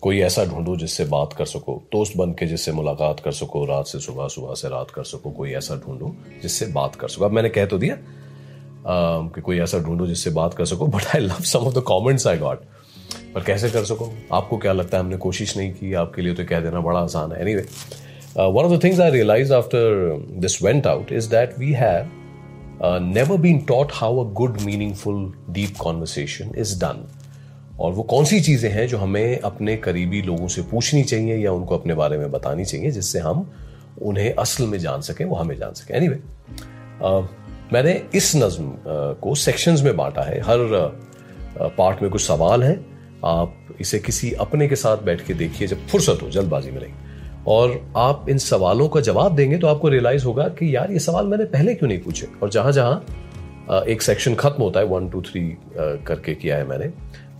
कोई ऐसा ढूंढो जिससे बात कर सको दोस्त बन के जिससे मुलाकात कर सको रात से सुबह सुबह से रात कर सको कोई ऐसा ढूंढो जिससे बात कर सको। अब मैंने कह तो दिया आ, कि कोई ऐसा ढूंढो जिससे बात कर सको but I love some of the comments I got पर कैसे कर सको? आपको क्या लगता है हमने कोशिश नहीं की? आपके लिए तो कह देना बड़ा आसान है। Anyway one of the things I realize after this went out is that we have never been taught how a good meaningful deep conversation is done और वो कौन सी चीज़ें हैं जो हमें अपने करीबी लोगों से पूछनी चाहिए या उनको अपने बारे में बतानी चाहिए जिससे हम उन्हें असल में जान सकें वो हमें जान सकें। एनी anyway, मैंने इस नज्म को सेक्शंस में बांटा है। हर पार्ट में कुछ सवाल हैं। आप इसे किसी अपने के साथ बैठ के देखिए जब फुर्सत हो जल्दबाजी में नहीं। और आप इन सवालों का जवाब देंगे तो आपको रियलाइज़ होगा कि यार ये सवाल मैंने पहले क्यों नहीं पूछे? और जहाँ जहाँ एक सेक्शन खत्म होता है वन टू थ्री करके किया है मैंने।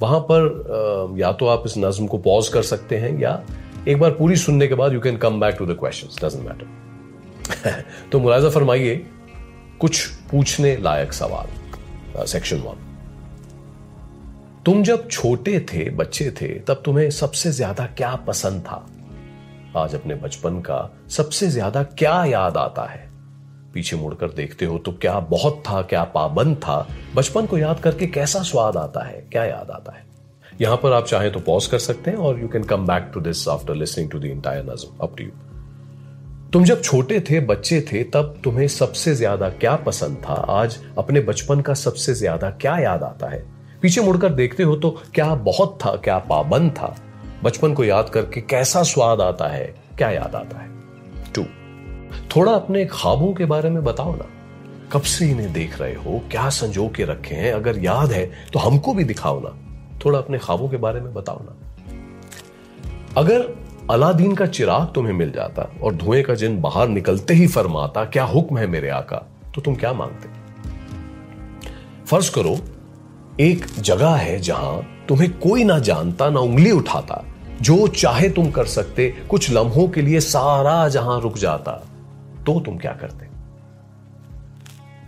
वहाँ पर या तो आप इस नज्म को पॉज कर सकते हैं, या एक बार पूरी सुनने के बाद you can come back to the question matter तो मुलाजा फरमाइए, कुछ पूछने लायक सवाल सेक्शन वन तुम जब छोटे थे, बच्चे थे, तब तुम्हें सबसे ज़्यादा क्या पसंद था? आज अपने बचपन का सबसे ज़्यादा क्या याद आता है? पीछे मुड़कर देखते हो तो क्या बहुत था, क्या पाबंद था? बचपन को याद करके कैसा स्वाद आता है, क्या याद आता है? यहाँ पर आप चाहें तो पॉज कर सकते हैं और you can come back to this after listening to the नज्म अप टू यू तुम जब छोटे थे, बच्चे थे, तब तुम्हें सबसे ज़्यादा क्या पसंद था? आज अपने बचपन का सबसे ज़्यादा क्या याद आता है? पीछे मुड़कर देखते हो तो क्या बहुत था, क्या पाबंद था? बचपन को याद करके कैसा स्वाद आता है, क्या याद आता है? थोड़ा अपने ख्वाबों के बारे में बताओ ना। कब से इन्हें देख रहे हो? क्या संजो के रखे हैं? अगर याद है तो हमको भी दिखाओ ना। थोड़ा अपने ख्वाबों के बारे में बताओ ना। अगर अलादीन का चिराग तुम्हें मिल जाता और धुएँ का जिन बाहर निकलते ही फरमाता, क्या हुक्म है मेरे आका? तो तुम क्या मांगते? फ़र्ज़ करो, एक जगह है जहाँ तुम्हें कोई ना जानता, ना उंगली उठाता। जो चाहे तुम कर सकते, कुछ लम्हों के लिए सारा जहाँ रुक जाता। तो तुम क्या करते?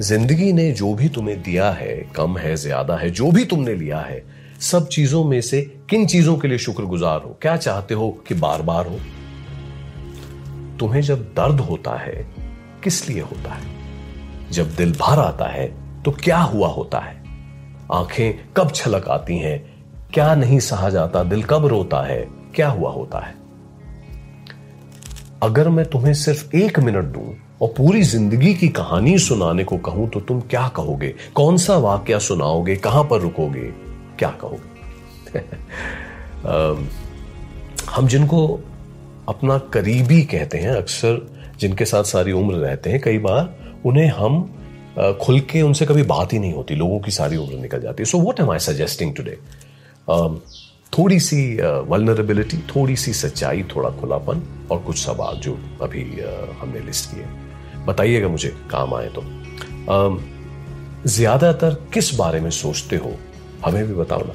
ज़िंदगी ने जो भी तुम्हें दिया है, कम है, ज़्यादा है, जो भी तुमने लिया है, सब चीज़ों में से किन चीज़ों के लिए शुक्रगुजार हो? क्या चाहते हो कि बार बार हो? तुम्हें जब दर्द होता है, किस लिए होता है? जब दिल भर आता है तो क्या हुआ होता है? आँखें कब छलक आती हैं? क्या नहीं सहा जाता? दिल कब रोता है? क्या हुआ होता है? अगर मैं तुम्हें सिर्फ़ एक मिनट दूँ और पूरी ज़िंदगी की कहानी सुनाने को कहूँ तो तुम क्या कहोगे? कौन सा वाक्य सुनाओगे? कहाँ पर रुकोगे? क्या कहोगे? हम जिनको अपना करीबी कहते हैं, अक्सर जिनके साथ सारी उम्र रहते हैं, कई बार उन्हें हम खुल के उनसे कभी बात ही नहीं होती, लोगों की सारी उम्र निकल जाती है। So what am I suggesting today थोड़ी सी वल्नरेबिलिटी थोड़ी सी सच्चाई, थोड़ा खुलापन और कुछ सवाल जो अभी हमने लिस्ट किए बताइएगा मुझे, काम आए तो। ज़्यादातर किस बारे में सोचते हो? हमें भी बताओ ना।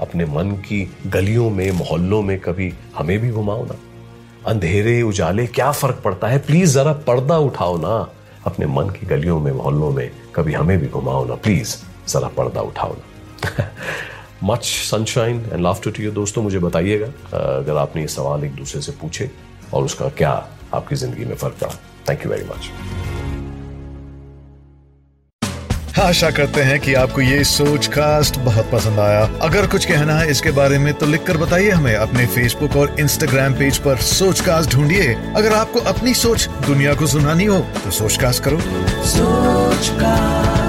अपने मन की गलियों में, मोहल्लों में कभी हमें भी घुमाओ ना। अंधेरे, उजाले, क्या फ़र्क पड़ता है? प्लीज़ जरा पर्दा उठाओ ना। अपने मन की गलियों में, मोहल्लों में कभी हमें भी घुमाओ ना। प्लीज़ जरा पर्दा उठाओ ना। Much sunshine and laughter to you दोस्तों मुझे बताइएगा अगर आपने ये सवाल एक दूसरे से पूछे और उसका क्या आपकी ज़िंदगी में फ़र्क पड़ा थैंक यू वेरी मच आशा करते हैं कि आपको ये सोच कास्ट बहुत पसंद आया। अगर कुछ कहना है इसके बारे में तो लिखकर बताइए हमें अपने फेसबुक और इंस्टाग्राम पेज पर सोच कास्ट ढूंढिए। अगर आपको अपनी सोच दुनिया को सुनानी हो तो सोच कास्ट करो। सोच कास्ट